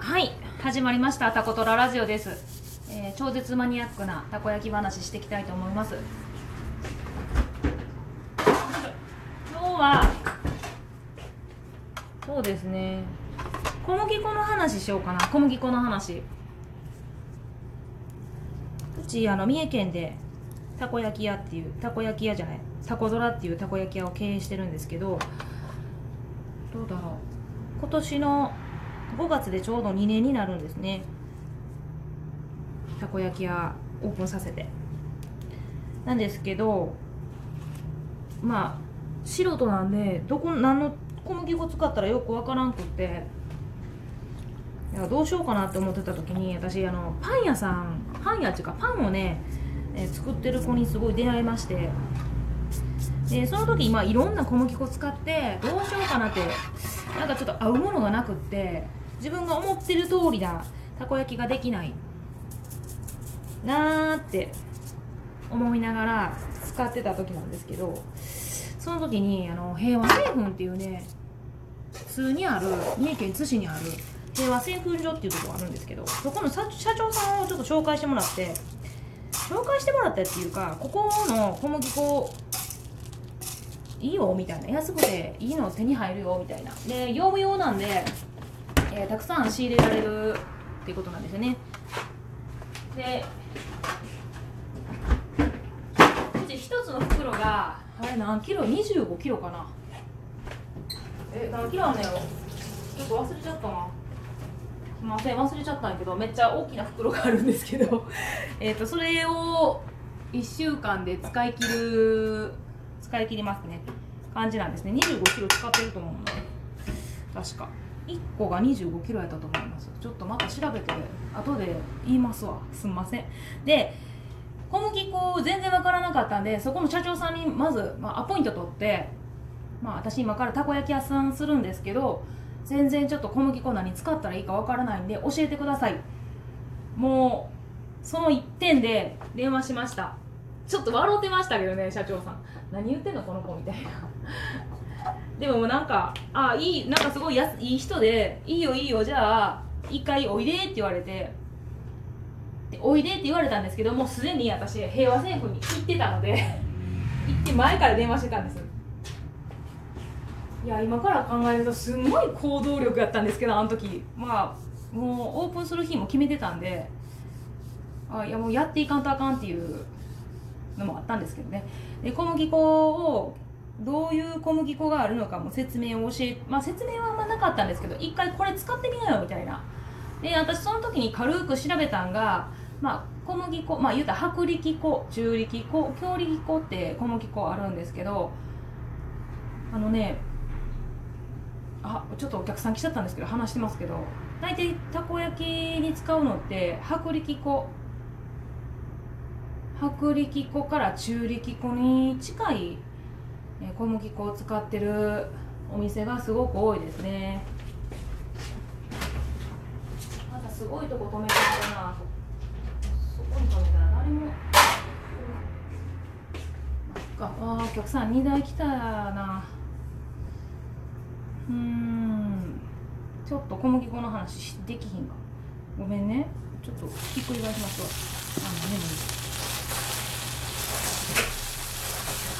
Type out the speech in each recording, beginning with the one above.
はい。始まりました。タコトララジオです、えー超絶マニアックなたこ焼き話していきたいと思います。今日はそうですね。小麦粉の話しようかな。小麦粉の話。うちあの三重県でたこ焼き屋っていうたこ焼き屋じゃない。たこ空っていうたこ焼き屋を経営してるんですけどどうだろう。今年の5月でちょうど2年になるんですね。たこ焼き屋オープンさせて。なんですけどまあ素人なんでどこ何の小麦粉使ったらよくわからんくって。いやどうしようかなって思ってた時に私あのパン屋さんパン屋っていうかパンをね、え作ってる子にすごい出会いまして。でその時まあいろんな小麦粉使ってどうしようかなってなんかちょっと合うものがなくって。自分が思ってる通りなたこ焼きができない。なーって思いながら使ってた時なんですけどその時にあの平和製粉っていうね普通にある三重県津市にある平和製粉所っていうところがあるんですけどそこの社社長さんをちょっと紹介してもらって紹介してもらったっていうかここの小麦粉いいよみたいな。安くていいの手に入るよみたいな。で業務用なんで、えーたくさん仕入れられるっていうことなんですよね。でうち一つの袋があれ何キロ？25キロかな。え何キロあんのやろ？ちょっと忘れちゃったな。すいません忘れちゃったんやけどめっちゃ大きな袋があるんですけど。えっとそれを1週間で使い切る使い切りますね。感じなんですね。2 5キロ使ってると思うので。確か。1個が2 5キロやったと思います。ちょっとまた調べて後で言いますわ。すんません。で小麦粉全然わからなかったんでそこの社長さんにまず、まあ、アポイント取ってまあ私今からたこ焼き屋さんするんですけど全然ちょっと小麦粉何使ったらいいかわからないんで教えてください。もうその一点で電話しました。ちょっと笑ってましたけどね社長さん。何言ってんのこの子みたいな。でもなんかあいいなんかすごいやすいい人でいいよいいよじゃあ一回おいでって言われてでおいでって言われたんですけどもうすでに私平和政府に行ってたので行って前から電話してたんです。いや今から考えるとすごい行動力やったんですけどあの時。まあもうオープンする日も決めてたんであいやもうやっていかんとあかんっていうのもあったんですけどね。で小麦粉をどういう小麦粉があるのかも説明を教えまあ説明はあんまなかったんですけど一回これ使ってみなよみたいな。で私その時に軽く調べたんがまあ小麦粉まあ言うたら薄力粉中力粉強力粉って小麦粉あるんですけどあのねあちょっとお客さん来ちゃったんですけど話してますけど大体たこ焼きに使うのって薄力粉薄力粉から中力粉に近い小麦粉を使ってるお店がすごく多いですね。まだすごいとこ止めてるな。そこに止めたら誰も。ああお客さん2台来たな。うん。ちょっと小麦粉の話できひんか。ごめんね。ちょっとひっくり返しますわ。あのメモには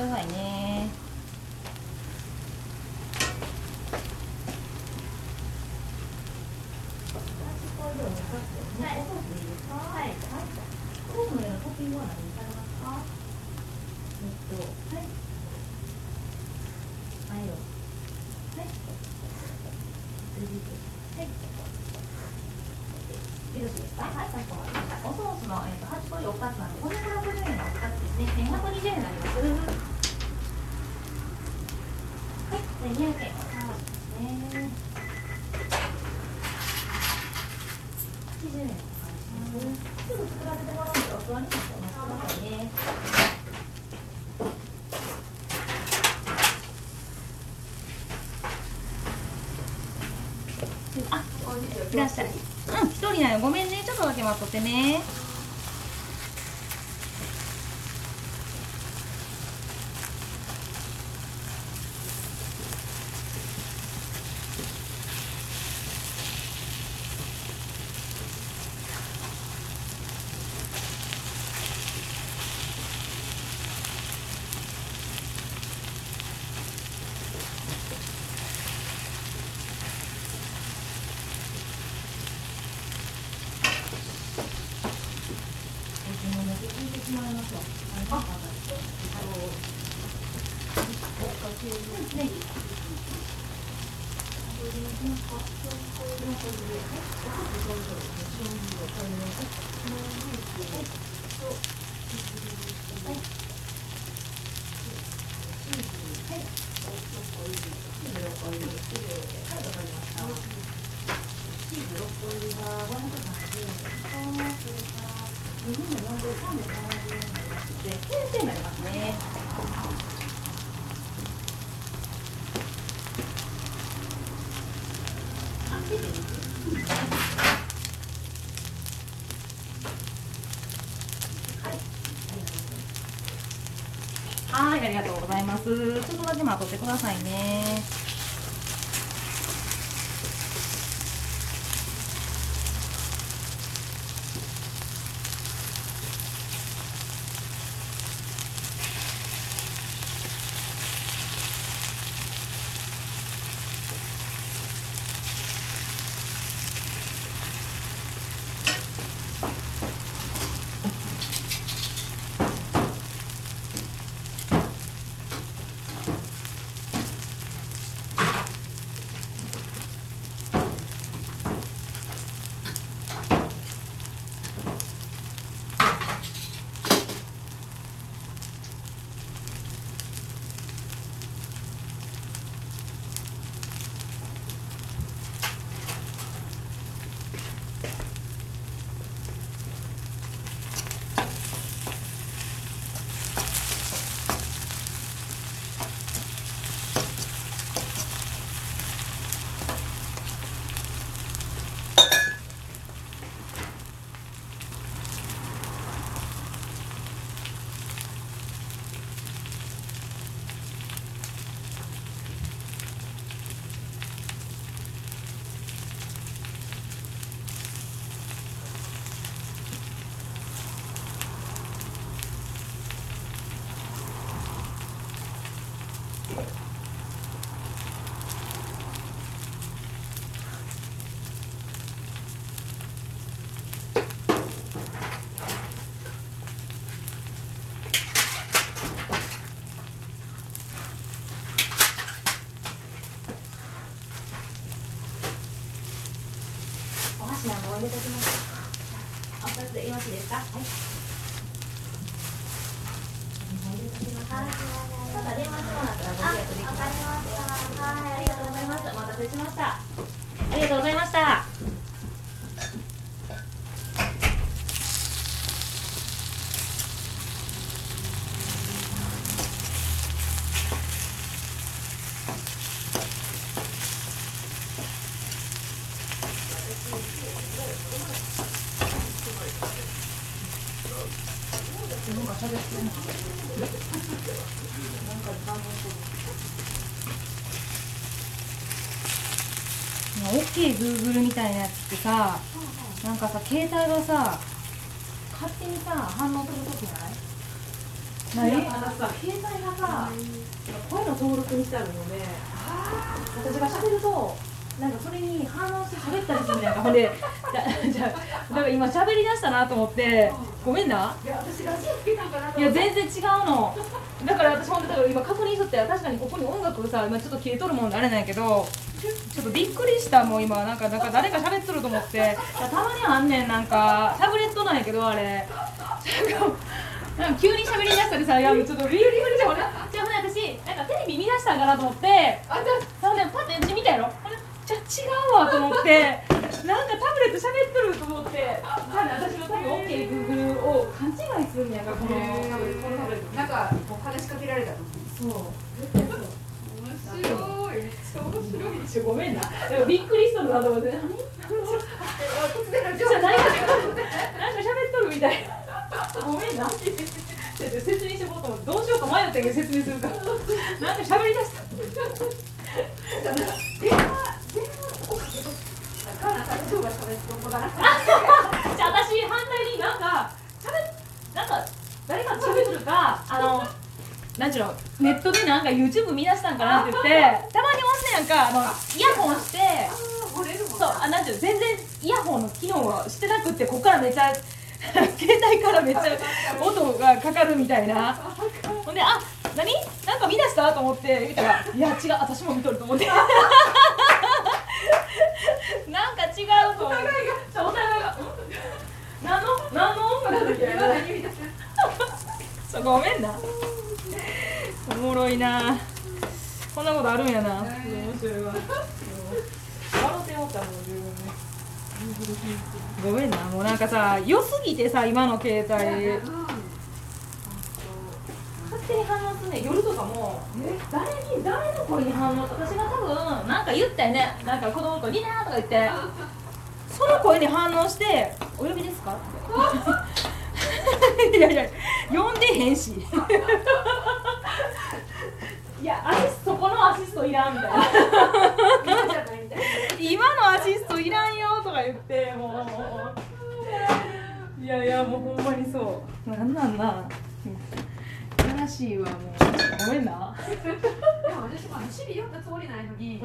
りました。おソースのえっと八個おかつなんで560円のおかつですね。120円に手土いらっしゃい。うん、一人なの。ごめんね。ちょっとだけ待っとってね。で先生になりますねありがとうございます。ちょっとだけ待っとってくださいね。お箸なんか入れときます。お二はい。また電話してもらったらご予約できます。はい、ありがとうございます。お待たせしました。ありがとうございました。なんか喋ってんの。なんか感動してる。大きい Google みたいなやつってさ、なんかさ、携帯がさ、勝手にさ、反応するときない？ない？あのさ、携帯がさ、声の登録にしてあるので、私が喋ると、なんかそれに反応して喋ったりするんやんか、ほんで、じゃだから今喋り出したなと思って、ごめんな。いや、私ラジオつけたんかなとい。や全然違うの。だから私本当だから今確認しとって確かにここに音楽さ今ちょっと消えとるもんであれなんやけどちょっとびっくりしたもう今。なんかなんか誰か喋っとると思って。たまにはあんねん。なんかタブレットなんやけどあれ。なんか急に喋り出したりさいやちょっとビリビリじゃん。俺じゃあほんで私なんかテレビ見出したんかなと思って。あ、じゃそうねパッて私見たやろって。なんかタブレット喋っとると思って。多分私の多分 OKGoogle を勘違いするんやからこのタブレットこのタブレットなんかこう話しかけられた時そう面白いめっちゃ面白い。ちょごめんな。でもびっくりしとるなと思って。何？突然のじゃあ何かなんか喋っとるみたいな。ごめんな。説明してもらおうと思って。どうしようか迷ったけど説明するから。なんか喋りだした電話電話をかけとったから私が喋こうかなじゃあ私反対になんかしゃべなんか誰かと喋っとるかあのなんちゅうのネットでなんか YouTube 見出したんかなって言ってたまにおんねやんかあのイヤホンしてそうあなんちゅうの全然イヤホンの機能をしてなくってここからめっちゃ 携帯からめっちゃ音がかかるみたいな。ほんであ何？なんか見出した？と思って見たらいや違う私も見とると思って違うと思う。お互いが。うん何の何の音楽だっけそうごめんなおもろいな。こんなことあるんやな。面白いわ。笑ってもったもん自分ねごめんな。もうなんかさ良すぎてさ今の携帯。勝手に反応すんねん夜とかも誰に誰の声に反応私が多分なんか言ったよね。なんか子供の子に「リナ」とか言ってその声に反応して「お呼びですか?」って。いやいや呼んでへんし。いやアシストこのアシストいらんみたいな。今のアシストいらんよとか言ってもう。いやいやもうほんまにそうなんなんな悲しいわもうごめんな。でも私もあのシリ読んだつもりないのに。